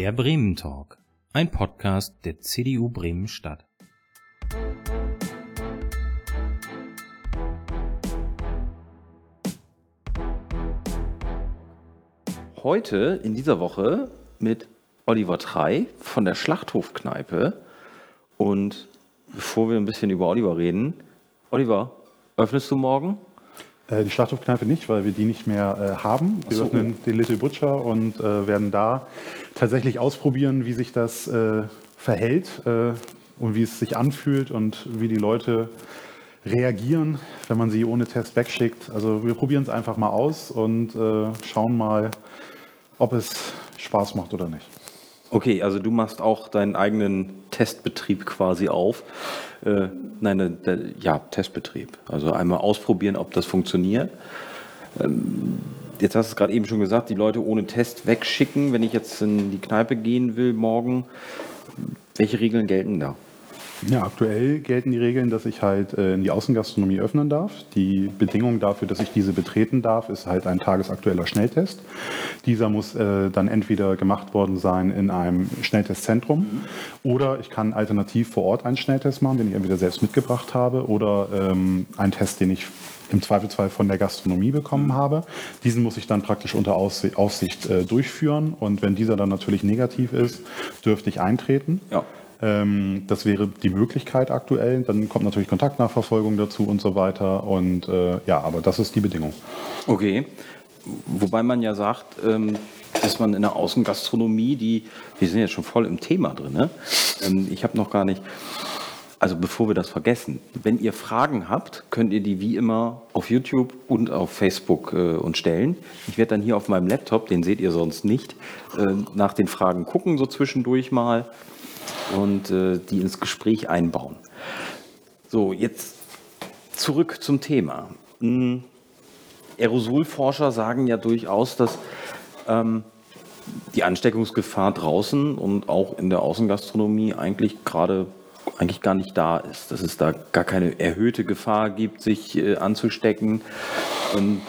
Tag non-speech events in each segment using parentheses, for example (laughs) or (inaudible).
Der Bremen Talk, ein Podcast der CDU Bremen Stadt. Heute in dieser Woche mit Oliver Trey von der Schlachthofkneipe. Und bevor wir ein bisschen über Oliver reden, Oliver, öffnest du morgen? Äh, die Schlachthofkneipe nicht, weil wir die nicht mehr äh, haben. Wir so. öffnen den Little Butcher und äh, werden da tatsächlich ausprobieren, wie sich das äh, verhält äh, und wie es sich anfühlt und wie die Leute reagieren, wenn man sie ohne Test wegschickt. Also wir probieren es einfach mal aus und äh, schauen mal, ob es Spaß macht oder nicht. Okay, also du machst auch deinen eigenen Testbetrieb quasi auf. Äh, nein, der, ja, Testbetrieb. Also einmal ausprobieren, ob das funktioniert. Ähm, jetzt hast du es gerade eben schon gesagt, die Leute ohne Test wegschicken. Wenn ich jetzt in die Kneipe gehen will morgen, welche Regeln gelten da? Ja, aktuell gelten die Regeln, dass ich halt äh, in die Außengastronomie öffnen darf. Die Bedingung dafür, dass ich diese betreten darf, ist halt ein tagesaktueller Schnelltest. Dieser muss äh, dann entweder gemacht worden sein in einem Schnelltestzentrum oder ich kann alternativ vor Ort einen Schnelltest machen, den ich entweder selbst mitgebracht habe oder ähm, einen Test, den ich im Zweifelsfall von der Gastronomie bekommen habe. Diesen muss ich dann praktisch unter Aussi- Aufsicht äh, durchführen und wenn dieser dann natürlich negativ ist, dürfte ich eintreten. Ja. Ähm, das wäre die Möglichkeit aktuell. Dann kommt natürlich Kontaktnachverfolgung dazu und so weiter. Und äh, ja, aber das ist die Bedingung. Okay. Wobei man ja sagt, ähm, dass man in der Außengastronomie, die, wir sind jetzt schon voll im Thema drin, ne? ähm, ich habe noch gar nicht, also bevor wir das vergessen, wenn ihr Fragen habt, könnt ihr die wie immer auf YouTube und auf Facebook äh, uns stellen. Ich werde dann hier auf meinem Laptop, den seht ihr sonst nicht, äh, nach den Fragen gucken, so zwischendurch mal und äh, die ins Gespräch einbauen. So, jetzt zurück zum Thema. Hm, Aerosolforscher sagen ja durchaus, dass ähm, die Ansteckungsgefahr draußen und auch in der Außengastronomie eigentlich gerade eigentlich gar nicht da ist, dass es da gar keine erhöhte Gefahr gibt, sich äh, anzustecken. Und,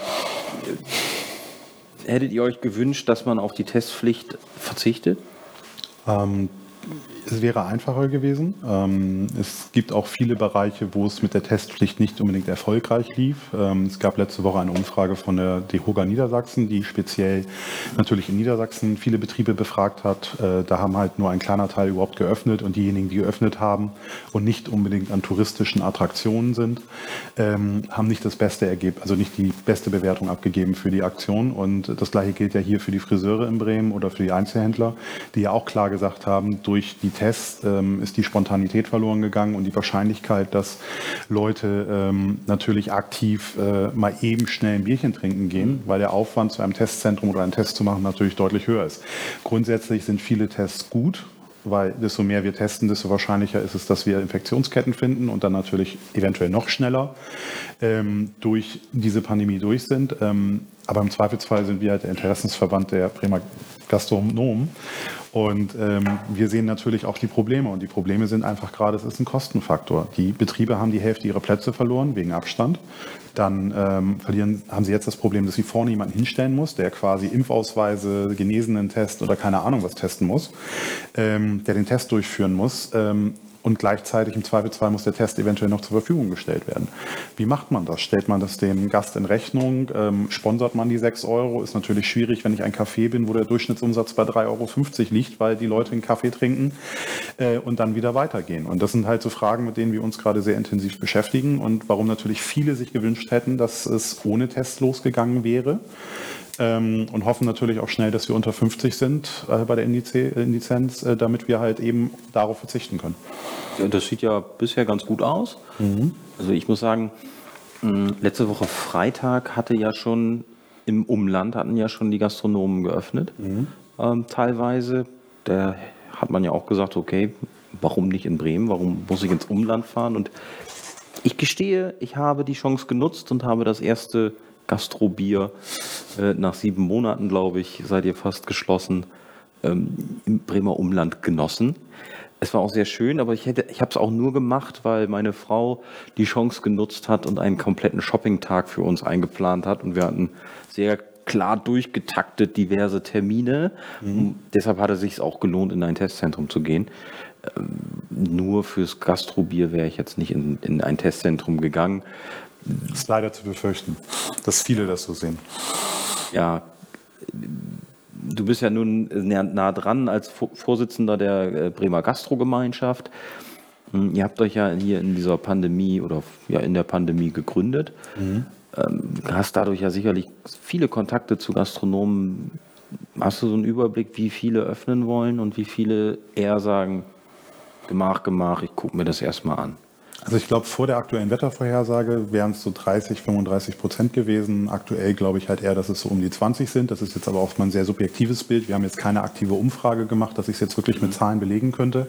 äh, hättet ihr euch gewünscht, dass man auf die Testpflicht verzichtet? Ähm, es wäre einfacher gewesen. Ähm, es gibt auch viele Bereiche, wo es mit der Testpflicht nicht unbedingt erfolgreich lief. Ähm, es gab letzte Woche eine Umfrage von der DEHOGA Niedersachsen, die speziell natürlich in Niedersachsen viele Betriebe befragt hat. Äh, da haben halt nur ein kleiner Teil überhaupt geöffnet und diejenigen, die geöffnet haben und nicht unbedingt an touristischen Attraktionen sind, ähm, haben nicht das beste Ergebnis, also nicht die beste Bewertung abgegeben für die Aktion. Und das gleiche gilt ja hier für die Friseure in Bremen oder für die Einzelhändler, die ja auch klar gesagt haben, durch die Tests ähm, ist die Spontanität verloren gegangen und die Wahrscheinlichkeit, dass Leute ähm, natürlich aktiv äh, mal eben schnell ein Bierchen trinken gehen, weil der Aufwand zu einem Testzentrum oder einen Test zu machen natürlich deutlich höher ist. Grundsätzlich sind viele Tests gut, weil desto mehr wir testen, desto wahrscheinlicher ist es, dass wir Infektionsketten finden und dann natürlich eventuell noch schneller ähm, durch diese Pandemie durch sind. Ähm, aber im Zweifelsfall sind wir halt der Interessensverband der Bremer Gastronomen und ähm, wir sehen natürlich auch die Probleme. Und die Probleme sind einfach gerade, es ist ein Kostenfaktor. Die Betriebe haben die Hälfte ihrer Plätze verloren wegen Abstand. Dann ähm, verlieren, haben sie jetzt das Problem, dass sie vorne jemanden hinstellen muss, der quasi Impfausweise, genesenen Test oder keine Ahnung was testen muss, ähm, der den Test durchführen muss. Ähm, und gleichzeitig im Zweifelsfall muss der Test eventuell noch zur Verfügung gestellt werden. Wie macht man das? Stellt man das dem Gast in Rechnung? Ähm, sponsert man die 6 Euro? Ist natürlich schwierig, wenn ich ein Café bin, wo der Durchschnittsumsatz bei 3,50 Euro liegt, weil die Leute einen Kaffee trinken äh, und dann wieder weitergehen. Und das sind halt so Fragen, mit denen wir uns gerade sehr intensiv beschäftigen und warum natürlich viele sich gewünscht hätten, dass es ohne Test losgegangen wäre ähm, und hoffen natürlich auch schnell, dass wir unter 50 sind äh, bei der Indiz Indizenz, äh, damit wir halt eben darauf verzichten können. Ja, das sieht ja bisher ganz gut aus. Also ich muss sagen, mh, letzte Woche Freitag hatte ja schon im Umland hatten ja schon die Gastronomen geöffnet, ähm, teilweise. Da hat man ja auch gesagt, okay, warum nicht in Bremen? Warum muss ich ins Umland fahren? Und ich gestehe, ich habe die Chance genutzt und habe das erste Gastrobier äh, nach sieben Monaten, glaube ich, seid ihr fast geschlossen, ähm, im Bremer Umland genossen. Es war auch sehr schön, aber ich, hätte, ich habe es auch nur gemacht, weil meine Frau die Chance genutzt hat und einen kompletten Shoppingtag für uns eingeplant hat. Und wir hatten sehr klar durchgetaktet diverse Termine. Mhm. Deshalb hat es sich auch gelohnt, in ein Testzentrum zu gehen. Ähm, nur fürs Gastrobier wäre ich jetzt nicht in, in ein Testzentrum gegangen. Das ist leider zu befürchten, dass viele das so sehen. Ja, du bist ja nun nah dran als Vorsitzender der äh, Bremer Gastrogemeinschaft. Hm, ihr habt euch ja hier in dieser Pandemie oder ja in der Pandemie gegründet. Mhm. Ähm, hast dadurch ja sicherlich viele Kontakte zu Gastronomen. Hast du so einen Überblick, wie viele öffnen wollen und wie viele eher sagen, Gemach, Gemach, ich gucke mir das erstmal an? Also ich glaube, vor der aktuellen Wettervorhersage wären es so 30, 35 Prozent gewesen. Aktuell glaube ich halt eher, dass es so um die 20 sind. Das ist jetzt aber auch mal ein sehr subjektives Bild. Wir haben jetzt keine aktive Umfrage gemacht, dass ich es jetzt wirklich mit Zahlen belegen könnte.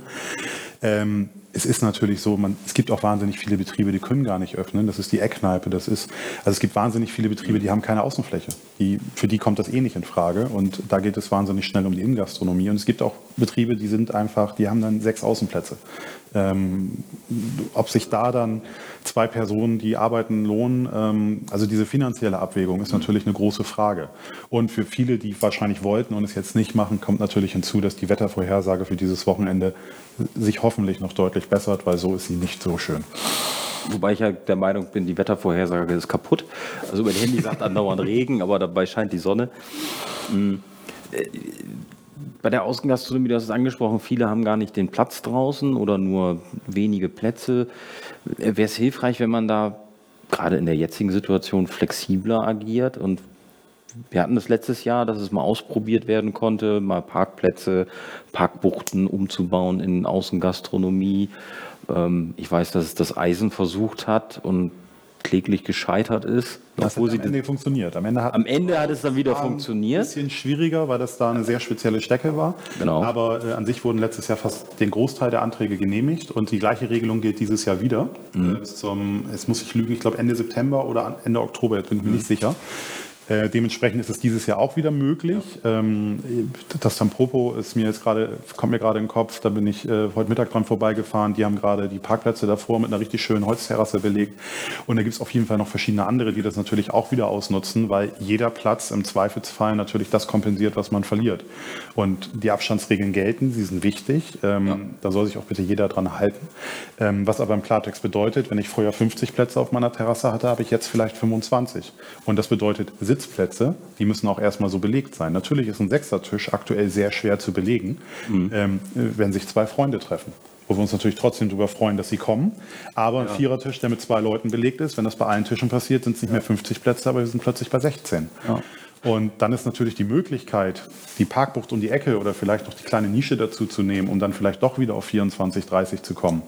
Ähm, es ist natürlich so, man, es gibt auch wahnsinnig viele Betriebe, die können gar nicht öffnen. Das ist die Eckkneipe. Das ist, also es gibt wahnsinnig viele Betriebe, die haben keine Außenfläche. Die, für die kommt das eh nicht in Frage. Und da geht es wahnsinnig schnell um die Innengastronomie. Und es gibt auch Betriebe, die sind einfach, die haben dann sechs Außenplätze. Ähm, ob sich da dann zwei Personen, die arbeiten, lohnen, ähm, also diese finanzielle Abwägung ist natürlich eine große Frage. Und für viele, die wahrscheinlich wollten und es jetzt nicht machen, kommt natürlich hinzu, dass die Wettervorhersage für dieses Wochenende sich hoffentlich noch deutlich bessert, weil so ist sie nicht so schön. Wobei ich ja der Meinung bin, die Wettervorhersage ist kaputt. Also mein Handy sagt andauernd Regen, aber dabei scheint die Sonne. Hm. Bei der Außengastronomie, du hast es angesprochen, viele haben gar nicht den Platz draußen oder nur wenige Plätze. Wäre es hilfreich, wenn man da gerade in der jetzigen Situation flexibler agiert und wir hatten das letztes Jahr, dass es mal ausprobiert werden konnte, mal Parkplätze, Parkbuchten umzubauen in Außengastronomie. Ähm, ich weiß, dass es das Eisen versucht hat und kläglich gescheitert ist. Das hat am Ende funktioniert. Am Ende, hat, am Ende hat es dann wieder funktioniert. Ein bisschen schwieriger, weil das da eine sehr spezielle Strecke war. Genau. Aber äh, an sich wurden letztes Jahr fast den Großteil der Anträge genehmigt und die gleiche Regelung gilt dieses Jahr wieder. Mhm. Äh, bis zum, jetzt muss ich lügen, ich glaube Ende September oder Ende Oktober, jetzt bin ich mir mhm. nicht sicher. Äh, dementsprechend ist es dieses Jahr auch wieder möglich. Ja. Ähm, das Tampropo ist mir jetzt gerade, kommt mir gerade in den Kopf, da bin ich äh, heute Mittag dran vorbeigefahren. Die haben gerade die Parkplätze davor mit einer richtig schönen Holzterrasse belegt. Und da gibt es auf jeden Fall noch verschiedene andere, die das natürlich auch wieder ausnutzen, weil jeder Platz im Zweifelsfall natürlich das kompensiert, was man verliert. Und die Abstandsregeln gelten, sie sind wichtig. Ähm, ja. Da soll sich auch bitte jeder dran halten. Ähm, was aber im Klartext bedeutet, wenn ich früher 50 Plätze auf meiner Terrasse hatte, habe ich jetzt vielleicht 25. Und das bedeutet Sitzplätze, die müssen auch erstmal so belegt sein. Natürlich ist ein Sechsertisch aktuell sehr schwer zu belegen, mhm. ähm, wenn sich zwei Freunde treffen. Wo wir uns natürlich trotzdem darüber freuen, dass sie kommen. Aber ein Vierertisch, der mit zwei Leuten belegt ist, wenn das bei allen Tischen passiert, sind es nicht ja. mehr 50 Plätze, aber wir sind plötzlich bei 16. Ja. Und dann ist natürlich die Möglichkeit, die Parkbucht um die Ecke oder vielleicht noch die kleine Nische dazu zu nehmen, um dann vielleicht doch wieder auf 24, 30 zu kommen.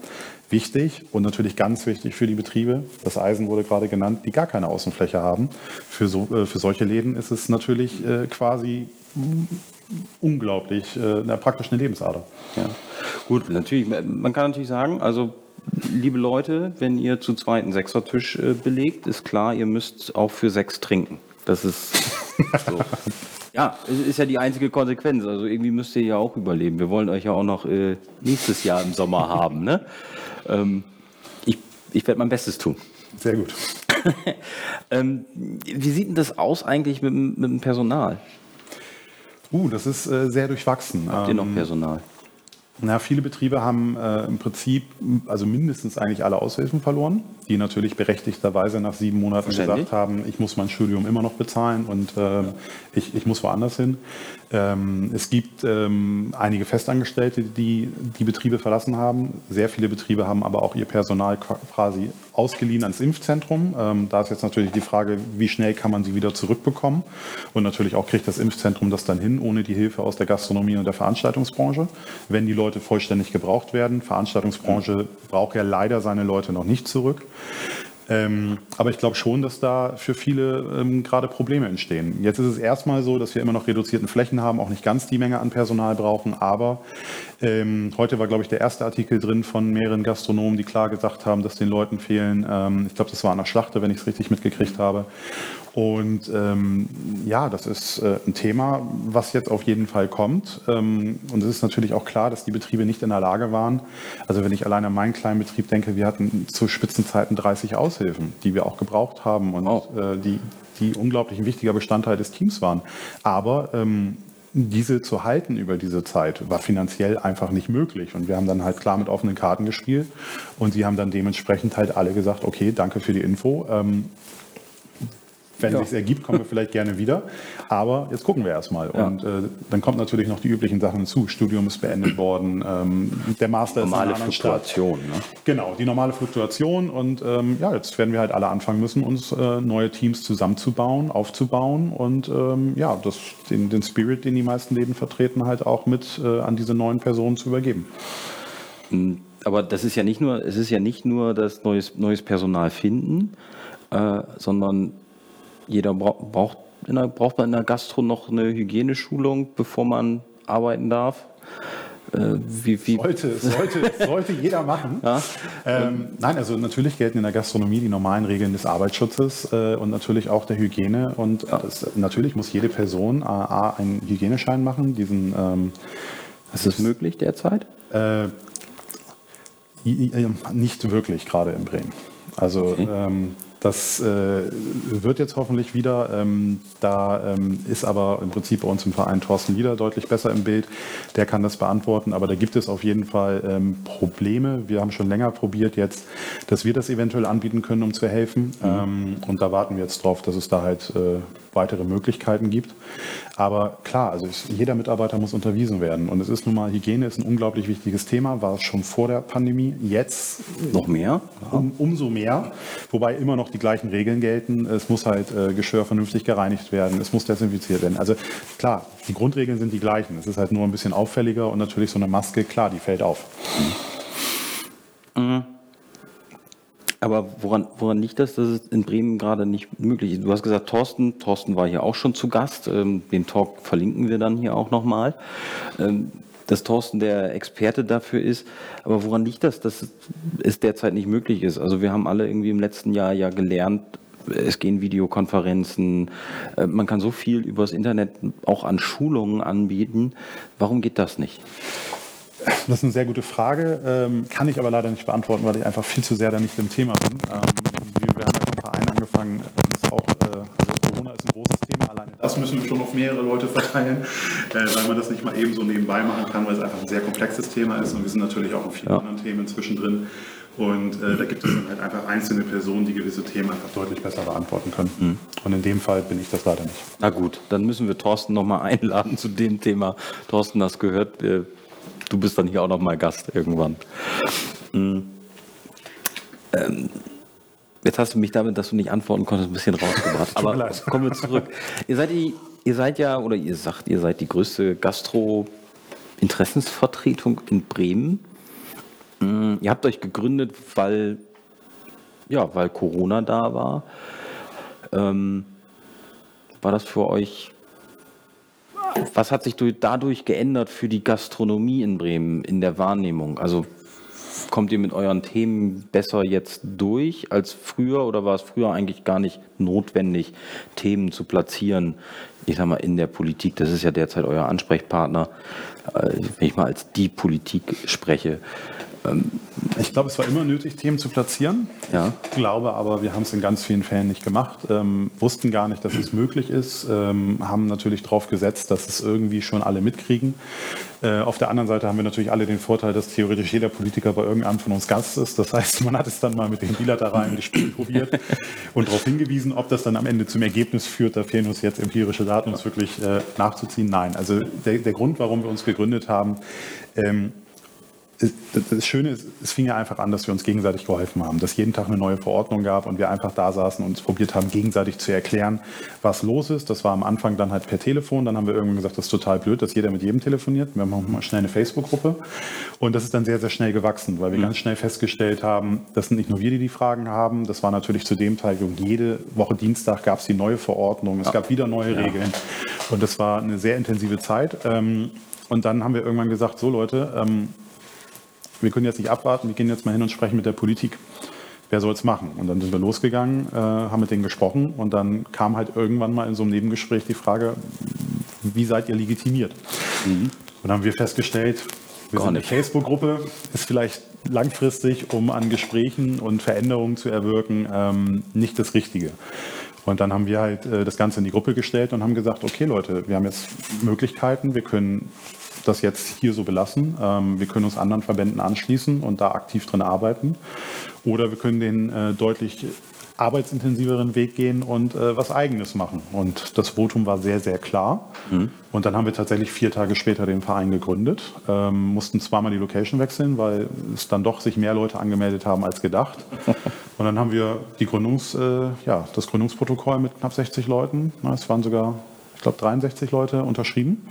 Wichtig und natürlich ganz wichtig für die Betriebe, das Eisen wurde gerade genannt, die gar keine Außenfläche haben. Für, so, äh, für solche Läden ist es natürlich äh, quasi unglaublich, äh, na, praktisch eine Lebensader. Ja. Gut, natürlich, man kann natürlich sagen, also liebe Leute, wenn ihr zu zweiten Sechsertisch äh, belegt, ist klar, ihr müsst auch für sechs trinken. Das ist so. (laughs) Ja, es ist ja die einzige Konsequenz. Also irgendwie müsst ihr ja auch überleben. Wir wollen euch ja auch noch äh, nächstes Jahr im Sommer (laughs) haben. Ne? Ähm, ich ich werde mein Bestes tun. Sehr gut. (laughs) ähm, wie sieht denn das aus eigentlich mit, mit dem Personal? Uh, das ist äh, sehr durchwachsen. Habt ihr noch ähm, Personal? Na, viele Betriebe haben äh, im Prinzip also mindestens eigentlich alle Aushilfen verloren, die natürlich berechtigterweise nach sieben Monaten gesagt haben, ich muss mein Studium immer noch bezahlen und äh, ich, ich muss woanders hin. Ähm, es gibt ähm, einige Festangestellte, die die Betriebe verlassen haben. Sehr viele Betriebe haben aber auch ihr Personal quasi ausgeliehen ans Impfzentrum. Ähm, da ist jetzt natürlich die Frage, wie schnell kann man sie wieder zurückbekommen? Und natürlich auch kriegt das Impfzentrum das dann hin, ohne die Hilfe aus der Gastronomie und der Veranstaltungsbranche. Wenn die Leute vollständig gebraucht werden, Veranstaltungsbranche braucht ja leider seine Leute noch nicht zurück. Ähm, aber ich glaube schon, dass da für viele ähm, gerade Probleme entstehen. Jetzt ist es erstmal so, dass wir immer noch reduzierten Flächen haben, auch nicht ganz die Menge an Personal brauchen. Aber ähm, heute war, glaube ich, der erste Artikel drin von mehreren Gastronomen, die klar gesagt haben, dass den Leuten fehlen. Ähm, ich glaube, das war an der Schlachte, wenn ich es richtig mitgekriegt habe. Und ähm, ja, das ist äh, ein Thema, was jetzt auf jeden Fall kommt. Ähm, und es ist natürlich auch klar, dass die Betriebe nicht in der Lage waren. Also wenn ich allein an meinen kleinen Betrieb denke, wir hatten zu Spitzenzeiten 30 Aushilfen, die wir auch gebraucht haben und oh. äh, die, die unglaublich ein wichtiger Bestandteil des Teams waren. Aber ähm, diese zu halten über diese Zeit war finanziell einfach nicht möglich. Und wir haben dann halt klar mit offenen Karten gespielt und sie haben dann dementsprechend halt alle gesagt, okay, danke für die Info. Ähm, wenn ja. es sich ergibt, kommen wir vielleicht gerne wieder. Aber jetzt gucken wir erstmal. Ja. Und äh, dann kommt natürlich noch die üblichen Sachen hinzu. Studium ist beendet worden, ähm, der Master normale ist in Fluktuation. Ne? Genau, die normale Fluktuation. Und ähm, ja, jetzt werden wir halt alle anfangen müssen, uns äh, neue Teams zusammenzubauen, aufzubauen und ähm, ja, das, den, den Spirit, den die meisten Leben vertreten, halt auch mit äh, an diese neuen Personen zu übergeben. Hm, aber das ist ja nicht nur, es ist ja nicht nur das neues, neues Personal finden, äh, sondern jeder braucht, braucht, der, braucht man in der Gastro noch eine Hygieneschulung, bevor man arbeiten darf. Äh, wie, wie sollte, sollte, sollte jeder machen. (laughs) Ja. Ähm, nein, also natürlich gelten in der Gastronomie die normalen Regeln des Arbeitsschutzes äh, und natürlich auch der Hygiene. Und ja. das, natürlich muss jede Person A, einen Hygieneschein machen. Diesen, ähm, ist das möglich derzeit? Äh, nicht wirklich, gerade in Bremen. Also okay. ähm, das äh, wird jetzt hoffentlich wieder. Ähm, da ähm, ist aber im Prinzip bei uns im Verein Thorsten Lieder deutlich besser im Bild. Der kann das beantworten. Aber da gibt es auf jeden Fall ähm, Probleme. Wir haben schon länger probiert jetzt, dass wir das eventuell anbieten können, um zu helfen. Mhm. Ähm, und da warten wir jetzt drauf, dass es da halt äh, weitere Möglichkeiten gibt. Aber klar, also jeder Mitarbeiter muss unterwiesen werden. Und es ist nun mal, Hygiene ist ein unglaublich wichtiges Thema, war es schon vor der Pandemie. Jetzt noch mehr? Um, umso mehr. Wobei immer noch die gleichen Regeln gelten. Es muss halt äh, Geschirr vernünftig gereinigt werden, es muss desinfiziert werden. Also klar, die Grundregeln sind die gleichen. Es ist halt nur ein bisschen auffälliger und natürlich so eine Maske, klar, die fällt auf. Mhm. Aber woran, woran liegt das, dass es in Bremen gerade nicht möglich ist? Du hast gesagt, Thorsten, Thorsten war hier auch schon zu Gast. Ähm, den Talk verlinken wir dann hier auch nochmal. Ähm, dass Thorsten der Experte dafür ist. Aber woran liegt das, dass es derzeit nicht möglich ist? Also wir haben alle irgendwie im letzten Jahr ja gelernt, es gehen Videokonferenzen, äh, man kann so viel übers Internet auch an Schulungen anbieten. Warum geht das nicht? Das ist eine sehr gute Frage, ähm, kann ich aber leider nicht beantworten, weil ich einfach viel zu sehr da nicht im Thema bin. Ähm, wir, haben ja vom Verein angefangen, ist auch, äh, also Corona ist ein großes Thema, alleine das müssen wir schon auf mehrere Leute verteilen, äh, weil man das nicht mal eben so nebenbei machen kann, weil es einfach ein sehr komplexes Thema ist und wir sind natürlich auch in vielen ja. anderen Themen zwischendrin. Und äh, da gibt es dann halt einfach einzelne Personen, die gewisse Themen einfach deutlich besser beantworten können. Mhm. Und in dem Fall bin ich das leider nicht. Na gut, dann müssen wir Thorsten nochmal einladen zu dem Thema. Thorsten, das gehört. Wir du bist dann hier auch noch mal Gast irgendwann. Mhm. Ähm, jetzt hast du mich damit, dass du nicht antworten konntest, ein bisschen rausgebracht. Aber kommen wir zurück. ihr, seid die, ihr seid ja, oder ihr sagt, ihr seid die größte Gastro-Interessensvertretung in Bremen. Mhm. Ihr habt euch gegründet, weil, ja, weil Corona da war. Ähm, war das für euch was hat sich dadurch geändert für die Gastronomie in Bremen in der Wahrnehmung? Also kommt ihr mit euren Themen besser jetzt durch als früher oder war es früher eigentlich gar nicht notwendig, Themen zu platzieren? Ich sag mal, in der Politik, das ist ja derzeit euer Ansprechpartner, äh, wenn ich mal als die Politik spreche. Ähm, ich glaube, es war immer nötig, Themen zu platzieren. Ja. Ich glaube aber, wir haben es in ganz vielen Fällen nicht gemacht, ähm, wussten gar nicht, dass es möglich ist, ähm, haben natürlich darauf gesetzt, dass es irgendwie schon alle mitkriegen. Äh, auf der anderen Seite haben wir natürlich alle den Vorteil, dass theoretisch jeder Politiker bei irgendeinem von uns Gast ist. Das heißt, man hat es dann mal mit den bilateralen Gesprächen probiert und darauf hingewiesen, ob das dann am Ende zum Ergebnis führt. Da fehlen uns jetzt empirische Daten, um es wirklich äh, nachzuziehen. Nein, also der, der Grund, warum wir uns gegründet haben, ähm, das Schöne ist, es fing ja einfach an, dass wir uns gegenseitig geholfen haben, dass jeden Tag eine neue Verordnung gab und wir einfach da saßen und es probiert haben, gegenseitig zu erklären, was los ist. Das war am Anfang dann halt per Telefon. Dann haben wir irgendwann gesagt, das ist total blöd, dass jeder mit jedem telefoniert. Wir haben auch mal schnell eine Facebook-Gruppe und das ist dann sehr, sehr schnell gewachsen, weil wir mhm. ganz schnell festgestellt haben, das sind nicht nur wir, die die Fragen haben. Das war natürlich zu dem Zeitpunkt, jede Woche Dienstag gab es die neue Verordnung, es ja. gab wieder neue ja. Regeln und das war eine sehr intensive Zeit. Ähm, und dann haben wir irgendwann gesagt, so Leute, ähm, wir können jetzt nicht abwarten, wir gehen jetzt mal hin und sprechen mit der Politik. wer soll es machen? Und dann sind wir losgegangen, äh, haben mit denen gesprochen und dann kam halt irgendwann mal in so einem Nebengespräch die Frage, wie seid ihr legitimiert? Mhm. Und dann haben wir festgestellt, wir Gar sind eine Facebook-Gruppe, ist vielleicht langfristig, um an Gesprächen und Veränderungen zu erwirken, ähm, nicht das Richtige. Und dann haben wir halt äh, das Ganze in die Gruppe gestellt und haben gesagt, okay Leute, wir haben jetzt Möglichkeiten, wir können das jetzt hier so belassen. Ähm, wir können uns anderen Verbänden anschließen und da aktiv drin arbeiten. Oder wir können den äh, deutlich arbeitsintensiveren Weg gehen und äh, was Eigenes machen. Und das Votum war sehr, sehr klar. Mhm. Und dann haben wir tatsächlich vier Tage später den Verein gegründet, ähm, mussten zweimal die Location wechseln, weil es dann doch sich mehr Leute angemeldet haben als gedacht. (laughs) Und dann haben wir die Gründungs, äh, ja, das Gründungsprotokoll mit knapp 60 Leuten, es waren sogar, ich glaube, 63 Leute unterschrieben.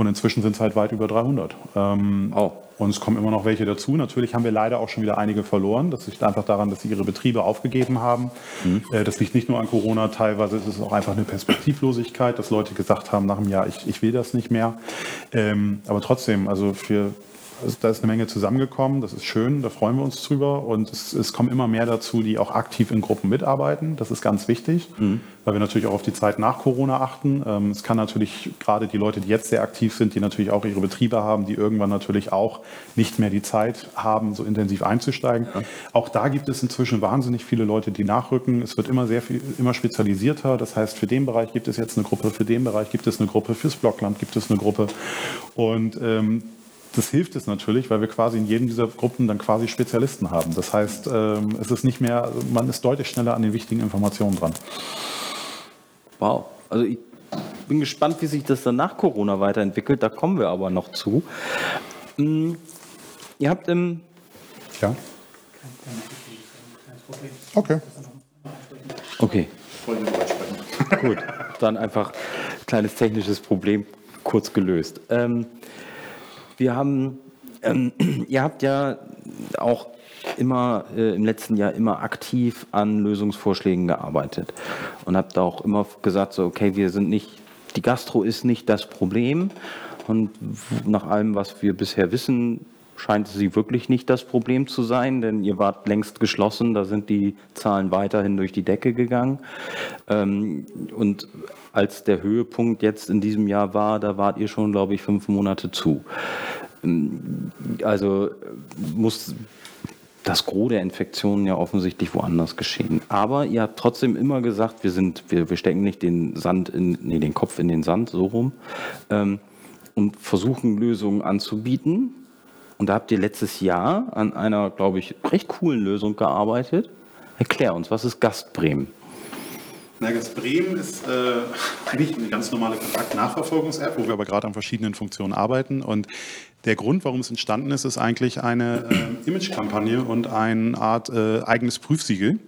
Und inzwischen sind es halt weit über 300. Ähm, oh. Und es kommen immer noch welche dazu. Natürlich haben wir leider auch schon wieder einige verloren. Das liegt einfach daran, dass sie ihre Betriebe aufgegeben haben. Mhm. Äh, das liegt nicht nur an Corona, teilweise ist es auch einfach eine Perspektivlosigkeit, dass Leute gesagt haben nach einem Jahr, ich, ich will das nicht mehr. Ähm, aber trotzdem, also für also da ist eine Menge zusammengekommen, das ist schön, da freuen wir uns drüber. Und es, es kommen immer mehr dazu, die auch aktiv in Gruppen mitarbeiten. Das ist ganz wichtig, mhm. weil wir natürlich auch auf die Zeit nach Corona achten. Ähm, es kann natürlich gerade die Leute, die jetzt sehr aktiv sind, die natürlich auch ihre Betriebe haben, die irgendwann natürlich auch nicht mehr die Zeit haben, so intensiv einzusteigen. Ja. Auch da gibt es inzwischen wahnsinnig viele Leute, die nachrücken. Es wird immer sehr viel, immer spezialisierter. Das heißt, für den Bereich gibt es jetzt eine Gruppe, für den Bereich gibt es eine Gruppe, fürs Blockland gibt es eine Gruppe. Und ähm, das hilft es natürlich, weil wir quasi in jedem dieser Gruppen dann quasi Spezialisten haben. Das heißt, ähm, es ist nicht mehr, man ist deutlich schneller an den wichtigen Informationen dran. Wow. Also ich bin gespannt, wie sich das dann nach Corona weiterentwickelt. Da kommen wir aber noch zu. Hm, ihr habt im. Ja. Okay. Okay. Gut, dann einfach kleines technisches Problem kurz gelöst. Ähm, wir haben, ähm, (clears throat) ihr habt ja auch immer äh, im letzten Jahr immer aktiv an Lösungsvorschlägen gearbeitet und habt auch immer gesagt, so okay, wir sind nicht, die Gastro ist nicht das Problem und nach allem, was wir bisher wissen, scheint sie wirklich nicht das Problem zu sein, denn ihr wart längst geschlossen, da sind die Zahlen weiterhin durch die Decke gegangen. Ähm, und als der Höhepunkt jetzt in diesem Jahr war, da wart ihr schon, glaube ich, fünf Monate zu. Ähm, also muss das Gros der Infektionen ja offensichtlich woanders geschehen. Aber ihr habt trotzdem immer gesagt, wir, sind, wir, wir stecken nicht den, Sand in, nee, den Kopf in den Sand, so rum, ähm, und versuchen Lösungen anzubieten. Und da habt ihr letztes Jahr an einer, glaube ich, recht coolen Lösung gearbeitet. Erklär uns, was ist Gastbremen? Nergas Bremen ist äh, (laughs) eigentlich eine ganz normale Kontaktnachverfolgungs-App, wo wir aber gerade an verschiedenen Funktionen arbeiten. Und der Grund, warum es entstanden ist, ist eigentlich eine äh, Image-Kampagne und eine Art äh, eigenes Prüfsiegel.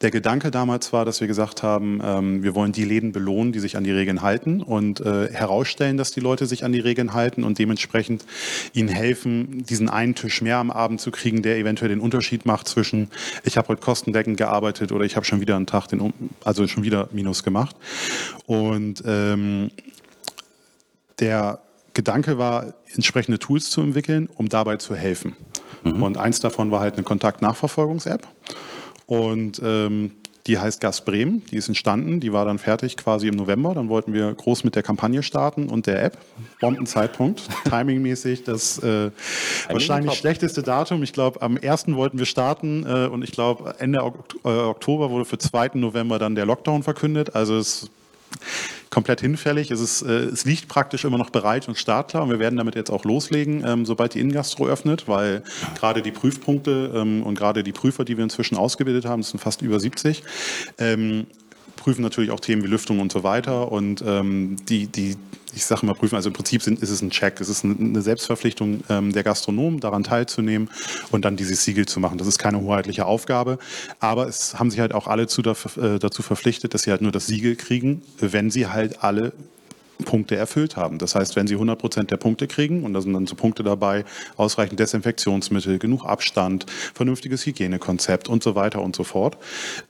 Der Gedanke damals war, dass wir gesagt haben, ähm, wir wollen die Läden belohnen, die sich an die Regeln halten und äh, herausstellen, dass die Leute sich an die Regeln halten und dementsprechend ihnen helfen, diesen einen Tisch mehr am Abend zu kriegen, der eventuell den Unterschied macht zwischen, ich habe heute kostendeckend gearbeitet oder ich habe schon wieder einen Tag, den, also schon wieder Minus gemacht. Und ähm, der Gedanke war, entsprechende Tools zu entwickeln, um dabei zu helfen. Mhm. Und eins davon war halt eine Kontaktnachverfolgungs-App. Und ähm, die heißt Gas Bremen, die ist entstanden, die war dann fertig quasi im November. Dann wollten wir groß mit der Kampagne starten und der App. Bombenzeitpunkt, (laughs) timingmäßig das äh, wahrscheinlich schlechteste Datum. Ich glaube, am 1. wollten wir starten äh, und ich glaube, Ende Ok äh, Oktober wurde für 2. November dann der Lockdown verkündet. Also es komplett hinfällig. Es, ist, äh, es liegt praktisch immer noch bereit und startklar und wir werden damit jetzt auch loslegen, ähm, sobald die Ingastro öffnet, weil gerade die Prüfpunkte ähm, und gerade die Prüfer, die wir inzwischen ausgebildet haben, das sind fast über 70, ähm, prüfen natürlich auch Themen wie Lüftung und so weiter und ähm, die, die ich sage mal prüfen, also im Prinzip sind, ist es ein Check, es ist eine Selbstverpflichtung ähm, der Gastronomen, daran teilzunehmen und dann dieses Siegel zu machen. Das ist keine hoheitliche Aufgabe, aber es haben sich halt auch alle zu, äh, dazu verpflichtet, dass sie halt nur das Siegel kriegen, wenn sie halt alle Punkte erfüllt haben. Das heißt, wenn Sie 100 Prozent der Punkte kriegen, und da sind dann so Punkte dabei, ausreichend Desinfektionsmittel, genug Abstand, vernünftiges Hygienekonzept und so weiter und so fort,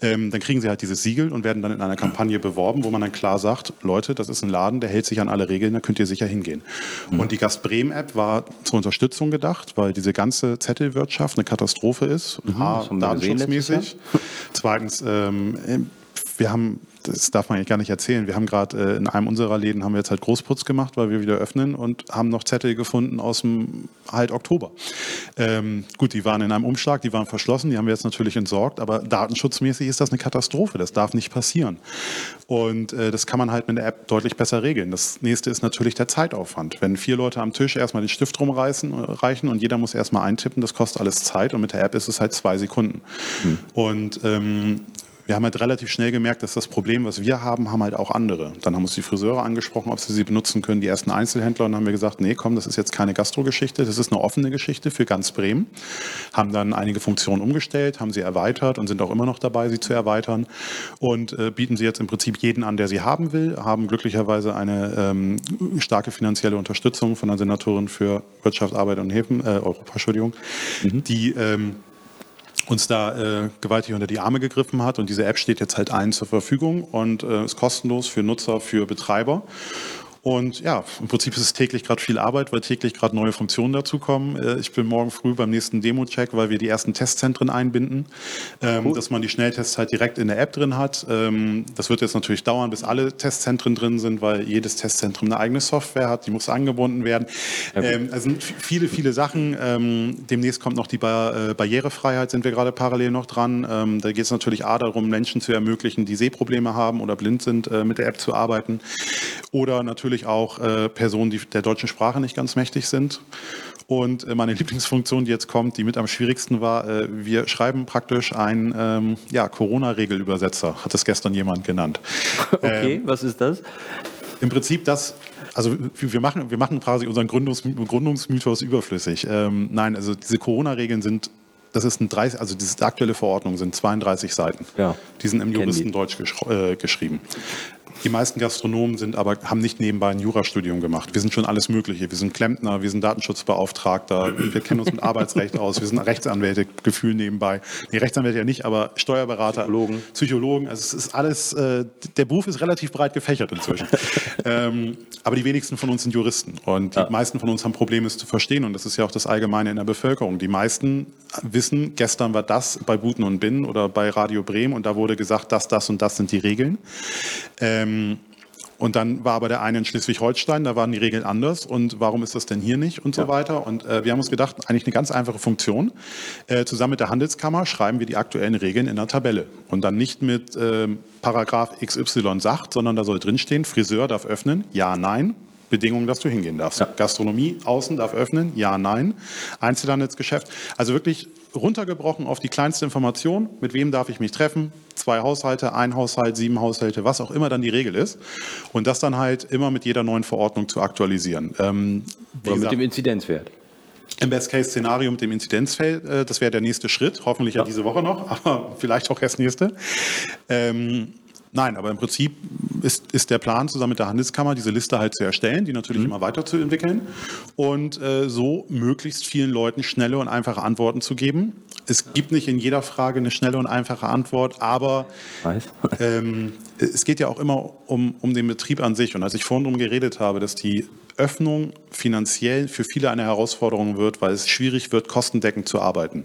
ähm, dann kriegen Sie halt dieses Siegel und werden dann in einer Kampagne beworben, wo man dann klar sagt, Leute, das ist ein Laden, der hält sich an alle Regeln, da könnt ihr sicher hingehen. Mhm. Und die Gast Bremen App war zur Unterstützung gedacht, weil diese ganze Zettelwirtschaft eine Katastrophe ist. Mhm, A, datenschutzmäßig. Zweitens, ähm, wir haben das darf man eigentlich gar nicht erzählen. Wir haben gerade äh, in einem unserer Läden haben wir jetzt halt Großputz gemacht, weil wir wieder öffnen und haben noch Zettel gefunden aus dem halt Oktober. Ähm, gut, die waren in einem Umschlag, die waren verschlossen, die haben wir jetzt natürlich entsorgt, aber datenschutzmäßig ist das eine Katastrophe. Das darf nicht passieren. Und äh, das kann man halt mit der App deutlich besser regeln. Das nächste ist natürlich der Zeitaufwand. Wenn vier Leute am Tisch erstmal den Stift rumreißen äh, reichen und jeder muss erstmal eintippen, das kostet alles Zeit und mit der App ist es halt zwei Sekunden. Hm. Und ähm, wir haben halt relativ schnell gemerkt, dass das Problem, was wir haben, haben halt auch andere. Dann haben uns die Friseure angesprochen, ob sie sie benutzen können, die ersten Einzelhändler. Und dann haben wir gesagt, nee, komm, das ist jetzt keine Gastro-Geschichte, das ist eine offene Geschichte für ganz Bremen. Haben dann einige Funktionen umgestellt, haben sie erweitert und sind auch immer noch dabei, sie zu erweitern. Und äh, bieten sie jetzt im Prinzip jeden an, der sie haben will, haben glücklicherweise eine ähm, starke finanzielle Unterstützung von der Senatorin für Wirtschaft, Arbeit und Häfen, äh, Europa, Entschuldigung, mhm. die ähm, uns da äh, gewaltig unter die Arme gegriffen hat. Und diese App steht jetzt halt allen zur Verfügung und äh, ist kostenlos für Nutzer, für Betreiber. Und ja, im Prinzip ist es täglich gerade viel Arbeit, weil täglich gerade neue Funktionen dazukommen. Äh, ich bin morgen früh beim nächsten Demo-Check, weil wir die ersten Testzentren einbinden, ähm, cool. dass man die Schnelltests halt direkt in der App drin hat. Ähm, das wird jetzt natürlich dauern, bis alle Testzentren drin sind, weil jedes Testzentrum eine eigene Software hat, die muss angebunden werden. Ja, ähm, also sind viele, viele Sachen. demnächst kommt noch die äh, Barrierefreiheit, sind wir gerade parallel noch dran. da geht es natürlich A darum, Menschen zu ermöglichen, die Sehprobleme haben oder blind sind, äh, mit der App zu arbeiten. Oder natürlich natürlich auch äh, Personen, die der deutschen Sprache nicht ganz mächtig sind. Und äh, meine (laughs) Lieblingsfunktion, die jetzt kommt, die mit am schwierigsten war, äh, wir schreiben praktisch einen ähm, ja, Corona-Regelübersetzer, hat es gestern jemand genannt. (laughs) Okay, ähm, was ist das? Im Prinzip das, also wir machen, wir machen quasi unseren Gründungs, Gründungsmythos überflüssig. Ähm, nein, also diese Corona-Regeln sind das ist ein 30, also diese aktuelle Verordnung sind 32 Seiten. Ja. Die sind im Juristendeutsch gesch äh, geschrieben. Die meisten Gastronomen sind aber, haben nicht nebenbei ein Jurastudium gemacht. Wir sind schon alles Mögliche. Wir sind Klempner, wir sind Datenschutzbeauftragter, wir kennen uns mit Arbeitsrecht aus, wir sind Rechtsanwälte, Gefühl nebenbei. Nee, Rechtsanwälte ja nicht, aber Steuerberater, Psychologen. Psychologen. Also es ist alles, äh, der Beruf ist relativ breit gefächert inzwischen. (laughs) ähm, aber die wenigsten von uns sind Juristen und die ja. meisten von uns haben Probleme, es zu verstehen. Und das ist ja auch das Allgemeine in der Bevölkerung. Die meisten wissen, gestern war das bei Buten und Binnen oder bei Radio Bremen und da wurde gesagt, das, das und das sind die Regeln. Ähm, und dann war aber der eine in Schleswig-Holstein, da waren die Regeln anders und warum ist das denn hier nicht und so ja. weiter. Und äh, wir haben uns gedacht, eigentlich eine ganz einfache Funktion. Äh, zusammen mit der Handelskammer schreiben wir die aktuellen Regeln in der Tabelle. Und dann nicht mit äh, Paragraph XY sagt, sondern da soll drinstehen, Friseur darf öffnen, ja, nein. Bedingungen, dass du hingehen darfst. Ja. Gastronomie außen darf öffnen, ja, nein. Einzelhandelsgeschäft. Also wirklich runtergebrochen auf die kleinste Information, mit wem darf ich mich treffen, zwei Haushalte, ein Haushalt, sieben Haushalte, was auch immer dann die Regel ist. Und das dann halt immer mit jeder neuen Verordnung zu aktualisieren. Ähm, Oder mit dem Inzidenzwert. Im Best-Case-Szenario mit dem Inzidenzfeld, äh, das wäre der nächste Schritt, hoffentlich ja. ja diese Woche noch, (laughs) aber vielleicht auch erst nächste. Ähm, Nein, aber im Prinzip ist, ist der Plan, zusammen mit der Handelskammer diese Liste halt zu erstellen, die natürlich mhm. immer weiterzuentwickeln und äh, so möglichst vielen Leuten schnelle und einfache Antworten zu geben. Es gibt nicht in jeder Frage eine schnelle und einfache Antwort, aber ähm, es geht ja auch immer um, um den Betrieb an sich. Und als ich vorhin darum geredet habe, dass die Öffnung finanziell für viele eine Herausforderung wird, weil es schwierig wird, kostendeckend zu arbeiten.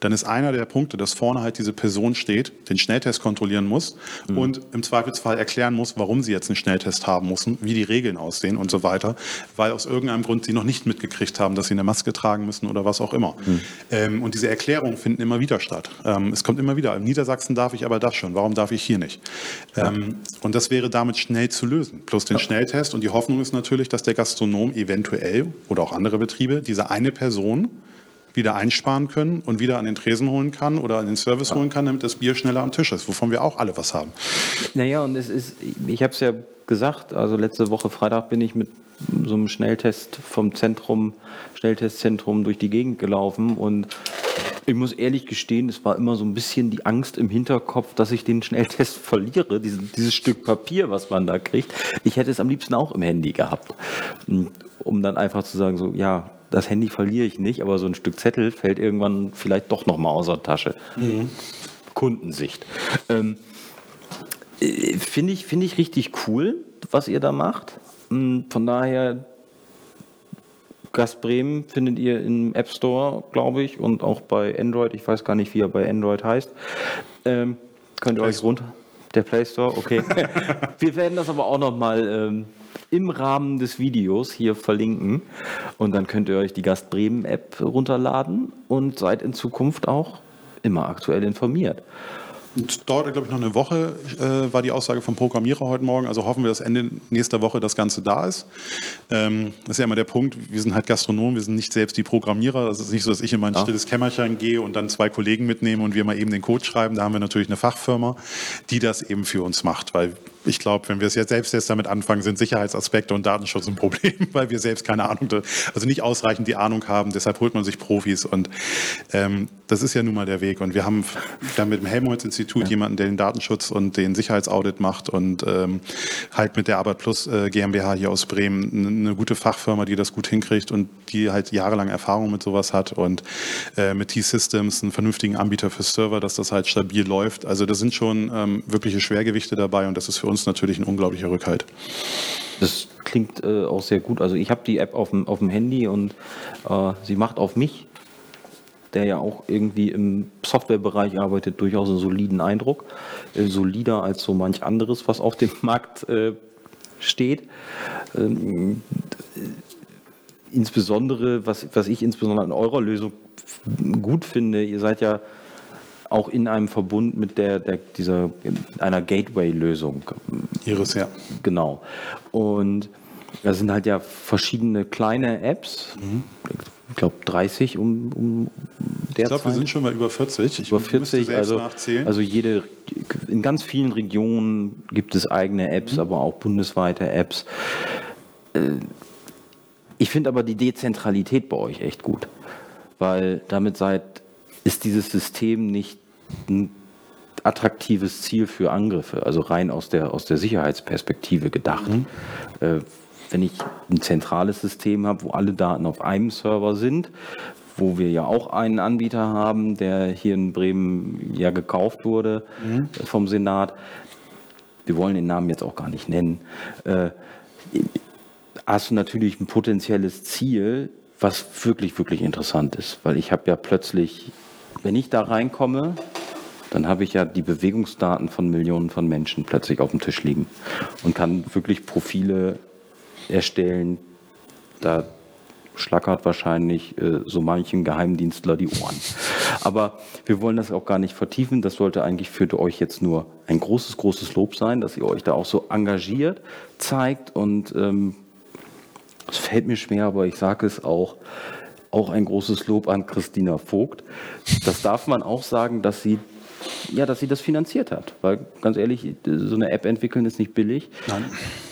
Dann ist einer der Punkte, dass vorne halt diese Person steht, den Schnelltest kontrollieren muss mhm. und im Zweifelsfall erklären muss, warum sie jetzt einen Schnelltest haben müssen, wie die Regeln aussehen und so weiter, weil aus irgendeinem Grund sie noch nicht mitgekriegt haben, dass sie eine Maske tragen müssen oder was auch immer. Mhm. Ähm, und diese Erklärungen finden immer wieder statt. Ähm, es kommt immer wieder, in Niedersachsen darf ich aber das schon, warum darf ich hier nicht? Ja. Ähm, und das wäre damit schnell zu lösen, plus den ja. Schnelltest. Und die Hoffnung ist natürlich, dass der Gast Gastronom eventuell oder auch andere Betriebe diese eine Person wieder einsparen können und wieder an den Tresen holen kann oder an den Service holen kann, damit das Bier schneller am Tisch ist, wovon wir auch alle was haben. Naja, und es ist, ich habe es ja gesagt, also letzte Woche Freitag bin ich mit so einem Schnelltest vom Zentrum, Schnelltestzentrum durch die Gegend gelaufen und Ich muss ehrlich gestehen, es war immer so ein bisschen die Angst im Hinterkopf, dass ich den Schnelltest (laughs) verliere, dieses, dieses Stück Papier, was man da kriegt. Ich hätte es am liebsten auch im Handy gehabt, um dann einfach zu sagen, so, ja, das Handy verliere ich nicht, aber so ein Stück Zettel fällt irgendwann vielleicht doch nochmal aus der Tasche. Mhm. Kundensicht. Ähm, äh, Finde ich, find ich richtig cool, was ihr da macht. Hm, von daher Gast Bremen findet ihr im App Store, glaube ich, und auch bei Android. Ich weiß gar nicht, wie er bei Android heißt. Ähm, könnt ihr euch runter. Der Play Store, okay. (laughs) Wir werden das aber auch nochmal ähm, im Rahmen des Videos hier verlinken. Und dann könnt ihr euch die Gast Bremen App runterladen und seid in Zukunft auch immer aktuell informiert. Und dauert, glaube ich, noch eine Woche, äh, war die Aussage vom Programmierer heute Morgen. Also hoffen wir, dass Ende nächster Woche das Ganze da ist. Ähm, das ist ja immer der Punkt, wir sind halt Gastronomen, wir sind nicht selbst die Programmierer. Das ist nicht so, dass ich in mein ja. stilles Kämmerchen gehe und dann zwei Kollegen mitnehme und wir mal eben den Code schreiben. Da haben wir natürlich eine Fachfirma, die das eben für uns macht, weil ich glaube, wenn wir es jetzt selbst jetzt damit anfangen, sind Sicherheitsaspekte und Datenschutz ein Problem, (laughs) weil wir selbst keine Ahnung, also nicht ausreichend die Ahnung haben. Deshalb holt man sich Profis und ähm, das ist ja nun mal der Weg. Und wir haben dann mit dem Helmholtz-Institut ja. jemanden, der den Datenschutz und den Sicherheitsaudit macht und ähm, halt mit der Arbeit Plus äh, GmbH hier aus Bremen eine gute Fachfirma, die das gut hinkriegt und die halt jahrelang Erfahrung mit sowas hat und äh, mit T-Systems einen vernünftigen Anbieter für Server, dass das halt stabil läuft. Also da sind schon ähm, wirkliche Schwergewichte dabei und das ist für uns natürlich ein unglaublicher Rückhalt. Das klingt äh, auch sehr gut. Also ich habe die App auf dem, auf dem Handy und äh, sie macht auf mich, der ja auch irgendwie im Softwarebereich arbeitet, durchaus einen soliden Eindruck. Äh, solider als so manch anderes, was auf dem (laughs) Markt äh, steht. Ähm, insbesondere, was, was ich insbesondere an eurer Lösung gut finde, ihr seid ja auch in einem Verbund mit der, der dieser einer Gateway-Lösung. Iris, ja. Genau. Und da sind halt ja verschiedene kleine Apps. Mhm. Ich glaube 30 um, um der Ich glaube, wir sind schon mal über 40. Ich über 40, also, also jede, in ganz vielen Regionen gibt es eigene Apps, mhm. aber auch bundesweite Apps. Äh, ich finde aber die Dezentralität bei euch echt gut, weil damit seid ist dieses System nicht ein attraktives Ziel für Angriffe, also rein aus der, aus der Sicherheitsperspektive gedacht. Mhm. Äh, wenn ich ein zentrales System habe, wo alle Daten auf einem Server sind, wo wir ja auch einen Anbieter haben, der hier in Bremen ja gekauft wurde mhm. vom Senat. Wir wollen den Namen jetzt auch gar nicht nennen. Äh, hast du natürlich ein potenzielles Ziel, was wirklich, wirklich interessant ist, weil ich habe ja plötzlich wenn ich da reinkomme, dann habe ich ja die Bewegungsdaten von Millionen von Menschen plötzlich auf dem Tisch liegen und kann wirklich Profile erstellen. Da schlackert wahrscheinlich äh, so manchen Geheimdienstler die Ohren. Aber wir wollen das auch gar nicht vertiefen. Das sollte eigentlich für euch jetzt nur ein großes, großes Lob sein, dass ihr euch da auch so engagiert zeigt. Und ähm, es fällt mir schwer, aber ich sage es auch, auch ein großes Lob an Christina Vogt. Das darf man auch sagen, dass sie ja, dass sie das finanziert hat. Weil ganz ehrlich, so eine App entwickeln ist nicht billig. Nein.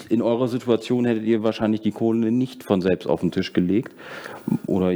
In eurer Situation hättet ihr wahrscheinlich die Kohle nicht von selbst auf den Tisch gelegt. Oder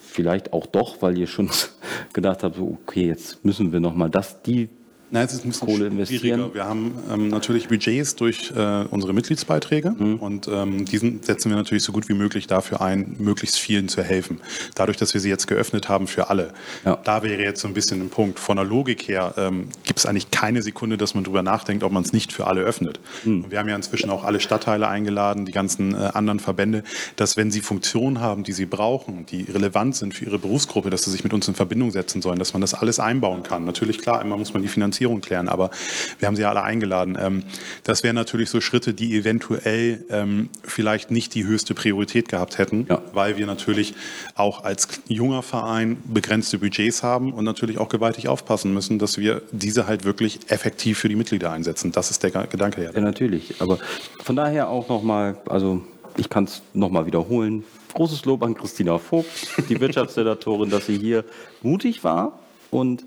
vielleicht auch doch, weil ihr schon (laughs) gedacht habt, so, okay, jetzt müssen wir nochmal das, die Nein, es ist ein bisschen Kohle investieren. Wir haben ähm, natürlich Budgets durch äh, unsere Mitgliedsbeiträge mhm. und ähm, diesen setzen wir natürlich so gut wie möglich dafür ein, möglichst vielen zu helfen. Dadurch, dass wir sie jetzt geöffnet haben für alle. Ja. Da wäre jetzt so ein bisschen ein Punkt. Von der Logik her ähm, gibt es eigentlich keine Sekunde, dass man darüber nachdenkt, ob man es nicht für alle öffnet. Mhm. Wir haben ja inzwischen auch alle Stadtteile eingeladen, die ganzen äh, anderen Verbände, dass wenn sie Funktionen haben, die sie brauchen, die relevant sind für ihre Berufsgruppe, dass sie sich mit uns in Verbindung setzen sollen, dass man das alles einbauen kann. Natürlich, klar, immer muss man die Finanzierung Finanzierung klären. Aber wir haben Sie ja alle eingeladen. Ähm, das wären natürlich so Schritte, die eventuell ähm, vielleicht nicht die höchste Priorität gehabt hätten, ja. weil wir natürlich auch als junger Verein begrenzte Budgets haben und natürlich auch gewaltig aufpassen müssen, dass wir diese halt wirklich effektiv für die Mitglieder einsetzen. Das ist der Gedanke. Ja, natürlich. Aber von daher auch nochmal, also ich kann es nochmal wiederholen. Großes Lob an Christina Vogt, die (laughs) Wirtschaftssenatorin, dass sie hier mutig war und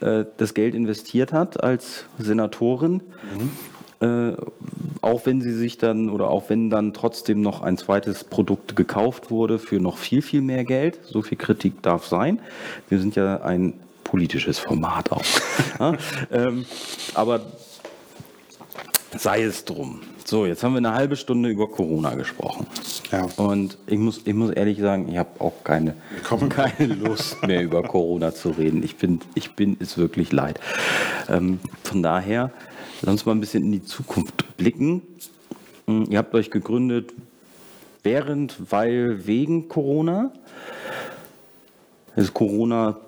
äh, das Geld investiert hat als Senatorin. Mhm. Äh, auch wenn sie sich dann oder auch wenn dann trotzdem noch ein zweites Produkt gekauft wurde für noch viel, viel mehr Geld. So viel Kritik darf sein. Wir sind ja ein politisches Format auch. (laughs) ja, ähm, aber sei es drum. So, jetzt haben wir eine halbe Stunde über Corona gesprochen. Ja. Und ich muss, ich muss ehrlich sagen, ich habe auch keine, keine Lust mehr über Corona zu reden. Ich bin, ich bin es wirklich leid. Ähm, von daher, lass uns mal ein bisschen in die Zukunft blicken. Hm, ihr habt euch gegründet während, weil, wegen Corona. Ist Corona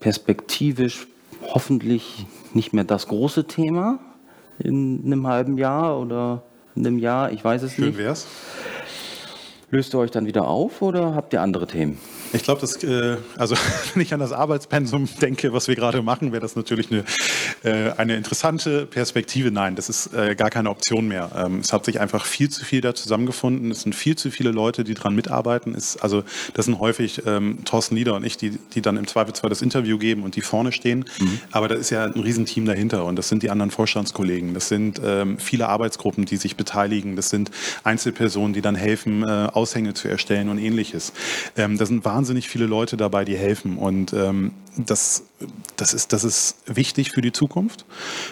perspektivisch hoffentlich nicht mehr das große Thema in einem halben Jahr oder einem Jahr, ich weiß es Schön nicht. Schön wär's. Löst ihr euch dann wieder auf oder habt ihr andere Themen? Ich glaube, dass, äh, also (laughs) wenn ich an das Arbeitspensum (laughs) denke, was wir gerade machen, wäre das natürlich eine, äh, eine interessante Perspektive. Nein, das ist äh, gar keine Option mehr. Ähm, es hat sich einfach viel zu viel da zusammengefunden. Es sind viel zu viele Leute, die daran mitarbeiten. Es, also das sind häufig ähm, Thorsten Nieder und ich, die, die dann im Zweifelsfall das Interview geben und die vorne stehen. Mhm. Aber da ist ja ein Riesenteam dahinter und das sind die anderen Vorstandskollegen. Das sind ähm, viele Arbeitsgruppen, die sich beteiligen. Das sind Einzelpersonen, die dann helfen, äh, Aushänge zu erstellen und ähnliches. Ähm, das sind wahnsinnig viele Leute dabei, die helfen. Und ähm, das, das, ist, das ist wichtig für die Zukunft.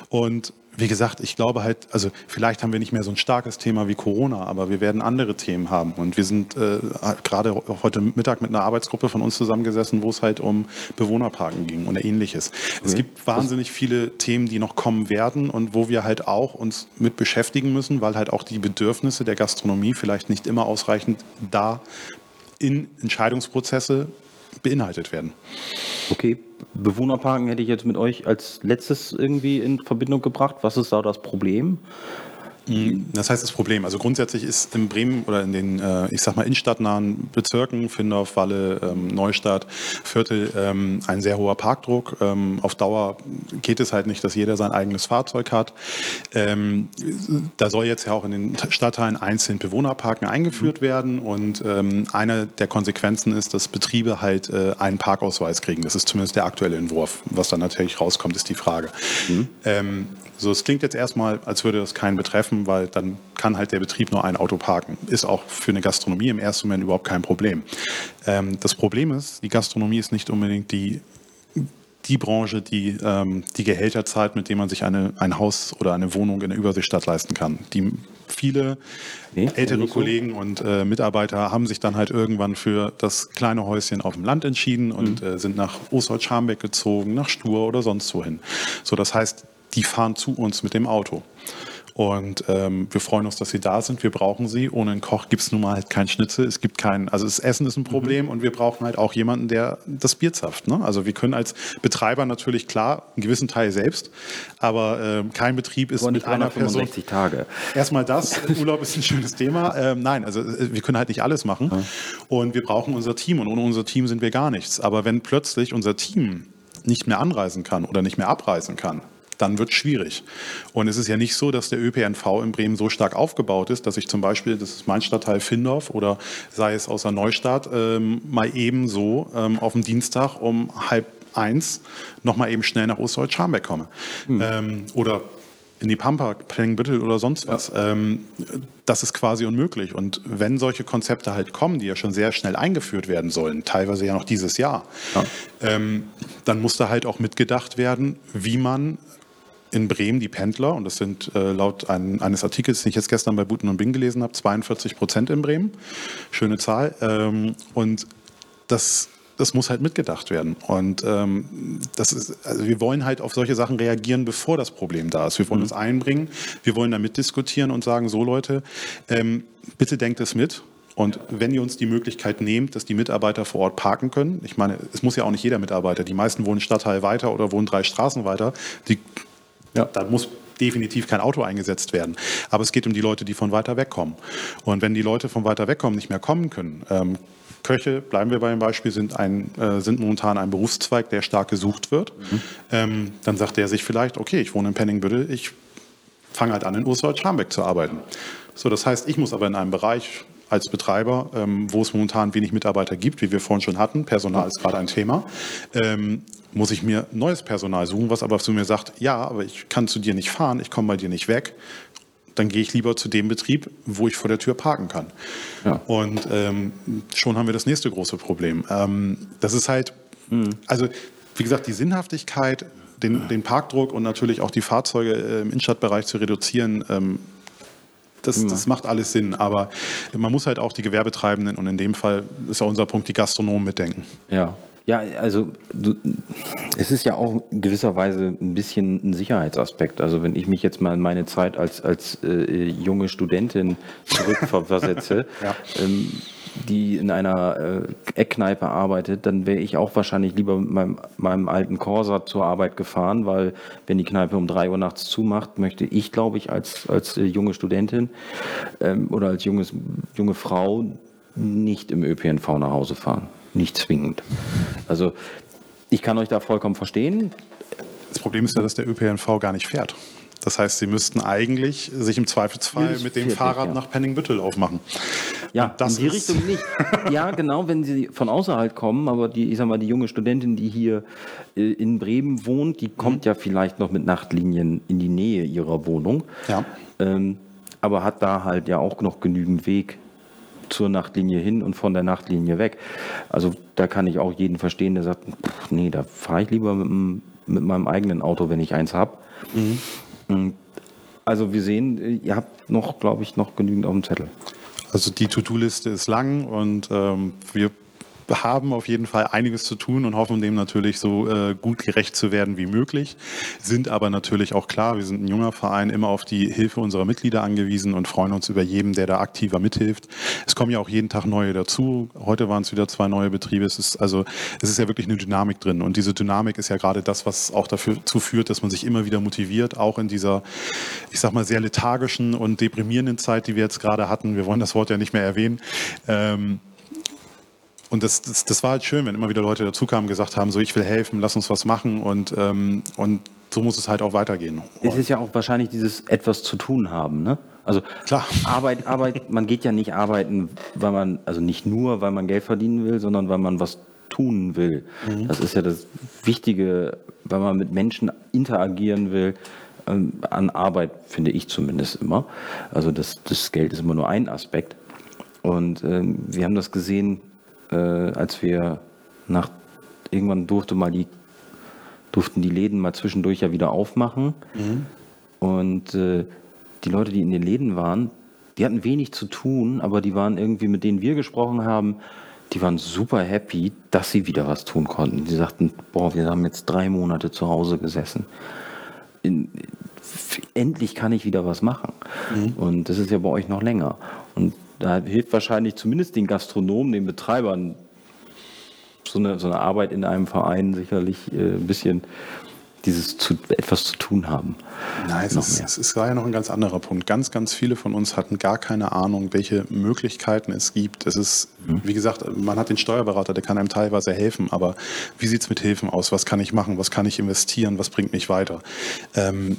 Und wie gesagt, ich glaube halt, also vielleicht haben wir nicht mehr so ein starkes Thema wie Corona, aber wir werden andere Themen haben. Und wir sind äh, gerade heute Mittag mit einer Arbeitsgruppe von uns zusammengesessen, wo es halt um Bewohnerparken ging oder ähnliches. Okay. Es gibt wahnsinnig viele Themen, die noch kommen werden und wo wir halt auch uns mit beschäftigen müssen, weil halt auch die Bedürfnisse der Gastronomie vielleicht nicht immer ausreichend da in Entscheidungsprozesse beinhaltet werden. Okay, Bewohnerparken hätte ich jetzt mit euch als letztes irgendwie in Verbindung gebracht. Was ist da das Problem? Das heißt das Problem. Also grundsätzlich ist in Bremen oder in den, äh, ich sag mal, innenstadtnahen Bezirken, Findorf, Walle, ähm, Neustadt, Viertel, ähm, ein sehr hoher Parkdruck. Ähm, auf Dauer geht es halt nicht, dass jeder sein eigenes Fahrzeug hat. Da soll jetzt ja auch in den Stadtteilen einzeln Bewohnerparken eingeführt mhm. werden und eine der Konsequenzen ist, dass Betriebe halt äh, einen Parkausweis kriegen. Das ist zumindest der aktuelle Entwurf. Was dann natürlich rauskommt, ist die Frage. Mhm. So, es klingt jetzt erstmal, als würde das keinen betreffen, weil dann kann halt der Betrieb nur ein Auto parken. Ist auch für eine Gastronomie im ersten Moment überhaupt kein Problem. Ähm, das Problem ist, die Gastronomie ist nicht unbedingt die die Branche, die ähm, die Gehälter zahlt, mit denen man sich eine, ein Haus oder eine Wohnung in der Überseestadt leisten kann. Die viele nee, ältere Kollegen und äh, Mitarbeiter haben sich dann halt irgendwann für das kleine Häuschen auf dem Land entschieden und mhm. äh, sind nach Ostholz-Scharmbeck gezogen, nach Stur oder sonst wohin. So, das heißt, die fahren zu uns mit dem Auto. Und ähm, wir freuen uns, dass sie da sind. Wir brauchen sie. Ohne einen Koch gibt es nun mal halt kein Schnitzel. Es gibt kein, also das Essen ist ein Problem mhm. und wir brauchen halt auch jemanden, der das Bier zapft. Ne? Also wir können als Betreiber natürlich klar einen gewissen Teil selbst, aber äh, kein Betrieb ist mit einer Person. Tage. Erstmal das. Urlaub ist ein schönes Thema. Ähm, nein, also äh, wir können halt nicht alles machen. Mhm. Und wir brauchen unser Team und ohne unser Team sind wir gar nichts. Aber wenn plötzlich unser Team nicht mehr anreisen kann oder nicht mehr abreisen kann, dann wird es schwierig. Und es ist ja nicht so, dass der ÖPNV in Bremen so stark aufgebaut ist, dass ich zum Beispiel, das ist mein Stadtteil Findorf oder sei es aus der Neustadt, ähm, mal eben so ähm, auf dem Dienstag um halb eins nochmal eben schnell nach Ostdeutsch-Scharmbeck komme. Mhm. Ähm, oder in die Pampa, Penningbüttel oder sonst was. Ja. Ähm, das ist quasi unmöglich. Und wenn solche Konzepte halt kommen, die ja schon sehr schnell eingeführt werden sollen, teilweise ja noch dieses Jahr, ja. ähm, dann muss da halt auch mitgedacht werden, wie man in Bremen die Pendler, und das sind äh, laut ein, eines Artikels, den ich jetzt gestern bei Buten und Bing gelesen habe, 42 Prozent in Bremen. Schöne Zahl. Ähm, und das, das muss halt mitgedacht werden. Und ähm, das ist, also wir wollen halt auf solche Sachen reagieren, bevor das Problem da ist. Wir wollen mhm. uns einbringen, wir wollen da mitdiskutieren und sagen, so Leute, ähm, bitte denkt es mit. Und wenn ihr uns die Möglichkeit nehmt, dass die Mitarbeiter vor Ort parken können, ich meine, es muss ja auch nicht jeder Mitarbeiter, die meisten wohnen Stadtteil weiter oder wohnen drei Straßen weiter, die ja. Da muss definitiv kein Auto eingesetzt werden. Aber es geht um die Leute, die von weiter weg kommen. Und wenn die Leute von weiter weg kommen nicht mehr kommen können, ähm, Köche, bleiben wir bei dem Beispiel, sind, ein, äh, sind momentan ein Berufszweig, der stark gesucht wird. Mhm. Ähm, dann sagt er sich vielleicht, okay, ich wohne in Penningbüttel, ich fange halt an, in Ursula-Scharmbeck zu arbeiten. So, das heißt, ich muss aber in einem Bereich als Betreiber, ähm, wo es momentan wenig Mitarbeiter gibt, wie wir vorhin schon hatten, Personal ist gerade ein Thema, ähm, muss ich mir neues Personal suchen, was aber zu mir sagt, ja, aber ich kann zu dir nicht fahren, ich komme bei dir nicht weg, dann gehe ich lieber zu dem Betrieb, wo ich vor der Tür parken kann. Ja. Und ähm, schon haben wir das nächste große Problem. Ähm, das ist halt, also wie gesagt, die Sinnhaftigkeit, den, den Parkdruck und natürlich auch die Fahrzeuge äh, im Innenstadtbereich zu reduzieren, ähm, das, das macht alles Sinn. Aber man muss halt auch die Gewerbetreibenden und in dem Fall ist ja unser Punkt, die Gastronomen mitdenken. Ja. Ja, also du, es ist ja auch in gewisser Weise ein bisschen ein Sicherheitsaspekt. Also wenn ich mich jetzt mal in meine Zeit als, als äh, junge Studentin zurückversetze, (laughs) Ja. ähm, die in einer äh, Eckkneipe arbeitet, dann wäre ich auch wahrscheinlich lieber mit meinem, meinem alten Corsa zur Arbeit gefahren, weil wenn die Kneipe um drei Uhr nachts zumacht, möchte ich, glaube ich, als, als äh, junge Studentin ähm, oder als junges, junge Frau nicht im ÖPNV nach Hause fahren. Nicht zwingend. Also ich kann euch da vollkommen verstehen. Das Problem ist ja, dass der ÖPNV gar nicht fährt. Das heißt, sie müssten eigentlich sich im Zweifelsfall mit dem Fahrrad ja. nach Penningbüttel aufmachen. Ja, in die ist- Richtung nicht. (laughs) Ja, genau, wenn sie von außerhalb kommen, aber die, ich sag mal, die junge Studentin, die hier äh, in Bremen wohnt, die kommt ja vielleicht noch mit Nachtlinien in die Nähe ihrer Wohnung. Ja. Ähm, aber hat da halt ja auch noch genügend Weg zur Nachtlinie hin und von der Nachtlinie weg. Also da kann ich auch jeden verstehen, der sagt, pff, nee, da fahre ich lieber mit, dem- mit meinem eigenen Auto, wenn ich eins habe. Also wir sehen, ihr habt noch, glaube ich, noch genügend auf dem Zettel. Also die To-Do-Liste ist lang und ähm, wir haben auf jeden Fall einiges zu tun und hoffen dem natürlich so äh, gut gerecht zu werden wie möglich. Sind aber natürlich auch klar, wir sind ein junger Verein, immer auf die Hilfe unserer Mitglieder angewiesen und freuen uns über jeden, der da aktiver mithilft. Es kommen ja auch jeden Tag neue dazu. Heute waren es wieder zwei neue Betriebe. Es ist also es ist ja wirklich eine Dynamik drin und diese Dynamik ist ja gerade das, was auch dazu führt, dass man sich immer wieder motiviert, auch in dieser, ich sag mal, sehr lethargischen und deprimierenden Zeit, die wir jetzt gerade hatten. Wir wollen das Wort ja nicht mehr erwähnen. Ähm, und das, das, das war halt schön, wenn immer wieder Leute dazukamen und gesagt haben, so ich will helfen, lass uns was machen und, ähm, und so muss es halt auch weitergehen. Es ist ja auch wahrscheinlich dieses etwas zu tun haben, ne? Also Klar. Arbeit, Arbeit, (laughs) man geht ja nicht arbeiten, weil man, also nicht nur, weil man Geld verdienen will, sondern weil man was tun will. Das ist ja das Wichtige, weil man mit Menschen interagieren will, ähm, an Arbeit, finde ich zumindest immer. Also das, das Geld ist immer nur ein Aspekt. Und ähm, wir haben das gesehen, äh, als wir nach irgendwann durfte mal die durften die Läden mal zwischendurch ja wieder aufmachen. Und äh, die Leute, die in den Läden waren, die hatten wenig zu tun, aber die waren irgendwie, mit denen wir gesprochen haben, die waren super happy, dass sie wieder was tun konnten. Die sagten, boah, wir haben jetzt drei Monate zu Hause gesessen. In, endlich kann ich wieder was machen. Und das ist ja bei euch noch länger. Und da hilft wahrscheinlich zumindest den Gastronomen, den Betreibern, so eine, so eine Arbeit in einem Verein sicherlich äh, ein bisschen dieses zu, etwas zu tun haben. Nein, es ist, es ist ja noch ein ganz anderer Punkt. Ganz, ganz viele von uns hatten gar keine Ahnung, welche Möglichkeiten es gibt. Es ist, wie gesagt, man hat den Steuerberater, der kann einem teilweise helfen, aber wie sieht es mit Hilfen aus? Was kann ich machen? Was kann ich investieren? Was bringt mich weiter? Ähm,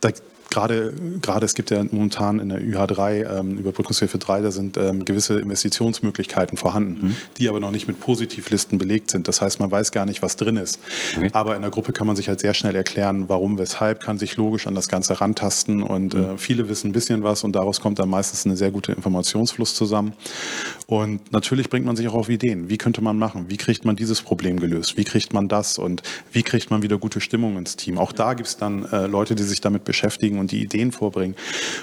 da, Gerade, gerade es gibt ja momentan in der UH3, ähm, Überbrückungshilfe 3, da sind ähm, gewisse Investitionsmöglichkeiten vorhanden, die aber noch nicht mit Positivlisten belegt sind. Das heißt, man weiß gar nicht, was drin ist. Okay. Aber in der Gruppe kann man sich halt sehr schnell erklären, warum, weshalb, kann sich logisch an das Ganze rantasten und äh, viele wissen ein bisschen was und daraus kommt dann meistens eine sehr gute Informationsfluss zusammen. Und natürlich bringt man sich auch auf Ideen. Wie könnte man machen? Wie kriegt man dieses Problem gelöst? Wie kriegt man das? Und wie kriegt man wieder gute Stimmung ins Team? Auch da gibt es dann äh, Leute, die sich damit beschäftigen und die Ideen vorbringen.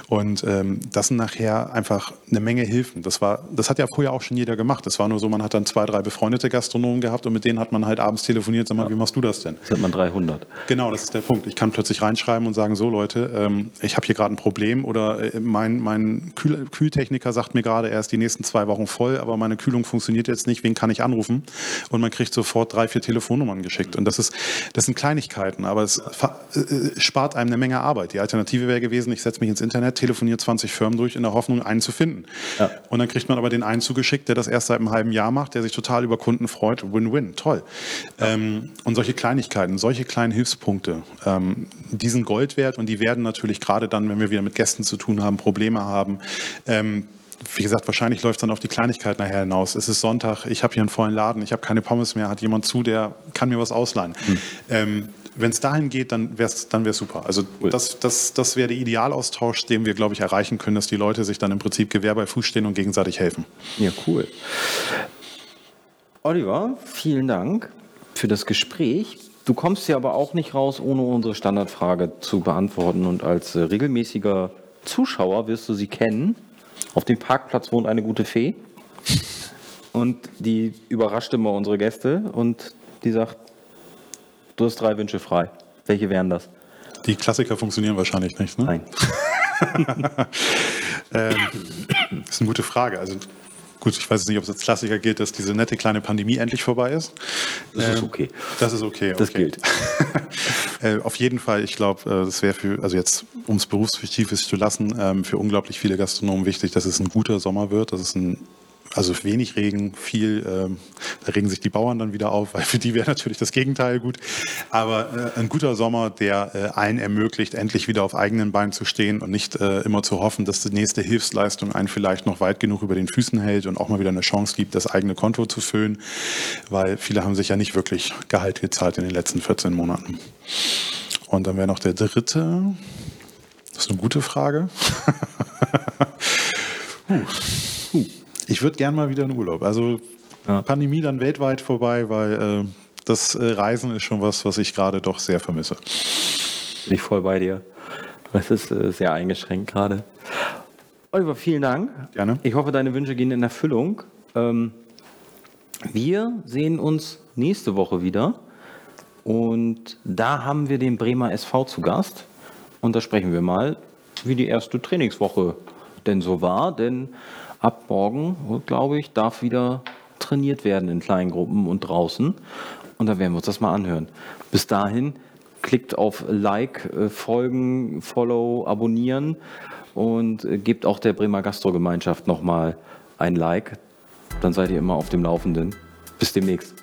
Und ähm, das sind nachher einfach eine Menge Hilfen. Das war, das hat ja vorher auch schon jeder gemacht. Das war nur so, man hat dann zwei, drei befreundete Gastronomen gehabt und mit denen hat man halt abends telefoniert, sag mal, wie machst du das denn? Jetzt hat man 300. Genau, das ist der Punkt. Ich kann plötzlich reinschreiben und sagen, so Leute, ähm, ich habe hier gerade ein Problem oder äh, mein, mein Kühl Kühltechniker sagt mir gerade, er ist die nächsten zwei Wochen voll, aber meine Kühlung funktioniert jetzt nicht, wen kann ich anrufen? Und man kriegt sofort drei, vier Telefonnummern geschickt. Und das ist, das sind Kleinigkeiten, aber es äh, spart einem eine Menge Arbeit. Die Alternative wäre gewesen, ich setze mich ins Internet, telefoniere 20 Firmen durch in der Hoffnung, einen zu finden. Ja. Und dann kriegt man aber den einen zugeschickt, der das erst seit einem halben Jahr macht, der sich total über Kunden freut. Win-win, toll. Ähm, und solche Kleinigkeiten, solche kleinen Hilfspunkte, ähm, die sind Gold wert und die werden natürlich gerade dann, wenn wir wieder mit Gästen zu tun haben, Probleme haben, ähm, wie gesagt, wahrscheinlich läuft es dann auf die Kleinigkeit nachher hinaus. Es ist Sonntag, ich habe hier einen vollen Laden, ich habe keine Pommes mehr, hat jemand zu, der kann mir was ausleihen. Ähm, wenn es dahin geht, dann wäre es dann wär's super. Also Cool. das, das, das wäre der Idealaustausch, den wir, glaube ich, erreichen können, dass die Leute sich dann im Prinzip Gewehr bei Fuß stehen und gegenseitig helfen. Ja, cool. Oliver, vielen Dank für das Gespräch. Du kommst ja aber auch nicht raus, ohne unsere Standardfrage zu beantworten. Und als äh, regelmäßiger Zuschauer wirst du sie kennen. Auf dem Parkplatz wohnt eine gute Fee. Und die überrascht immer unsere Gäste und die sagt, du hast drei Wünsche frei. Welche wären das? Die Klassiker funktionieren wahrscheinlich nicht. Ne? Nein. Das (laughs) ist eine gute Frage. Also gut, ich weiß nicht, ob es als Klassiker gilt, dass diese nette kleine Pandemie endlich vorbei ist. Das ist Ähm, okay. Das ist okay. Das okay. gilt. (laughs) äh, auf jeden Fall, ich glaube, äh, das wäre für, also jetzt, um es berufsspezifisch zu lassen, ähm, für unglaublich viele Gastronomen wichtig, dass es ein guter Sommer wird, dass es ein also wenig Regen, viel, ähm, da regen sich die Bauern dann wieder auf, (laughs) weil für die wäre natürlich das Gegenteil gut. Aber äh, ein guter Sommer, der äh, einen ermöglicht, endlich wieder auf eigenen Beinen zu stehen und nicht äh, immer zu hoffen, dass die nächste Hilfsleistung einen vielleicht noch weit genug über den Füßen hält und auch mal wieder eine Chance gibt, das eigene Konto zu füllen, weil viele haben sich ja nicht wirklich Gehalt gezahlt in den letzten 14 Monaten. Und dann wäre noch der dritte. Das ist eine gute Frage. (laughs) Puh. Puh. Ich würde gern mal wieder in Urlaub. Also Ja. Pandemie dann weltweit vorbei, weil äh, das äh, Reisen ist schon was, was ich gerade doch sehr vermisse. Bin ich voll bei dir. Das ist äh, sehr eingeschränkt gerade. Oliver, vielen Dank. Gerne. Ich hoffe, deine Wünsche gehen in Erfüllung. Ähm, wir sehen uns nächste Woche wieder. Und da haben wir den Bremer SV zu Gast. Und da sprechen wir mal, wie die erste Trainingswoche denn so war. Denn ab morgen, glaube ich, darf wieder trainiert werden in kleinen Gruppen und draußen. Und da werden wir uns das mal anhören. Bis dahin, klickt auf Like, äh, Folgen, Follow, Abonnieren und äh, gebt auch der Bremer Gastrogemeinschaft nochmal ein Like. Dann seid ihr immer auf dem Laufenden. Bis demnächst.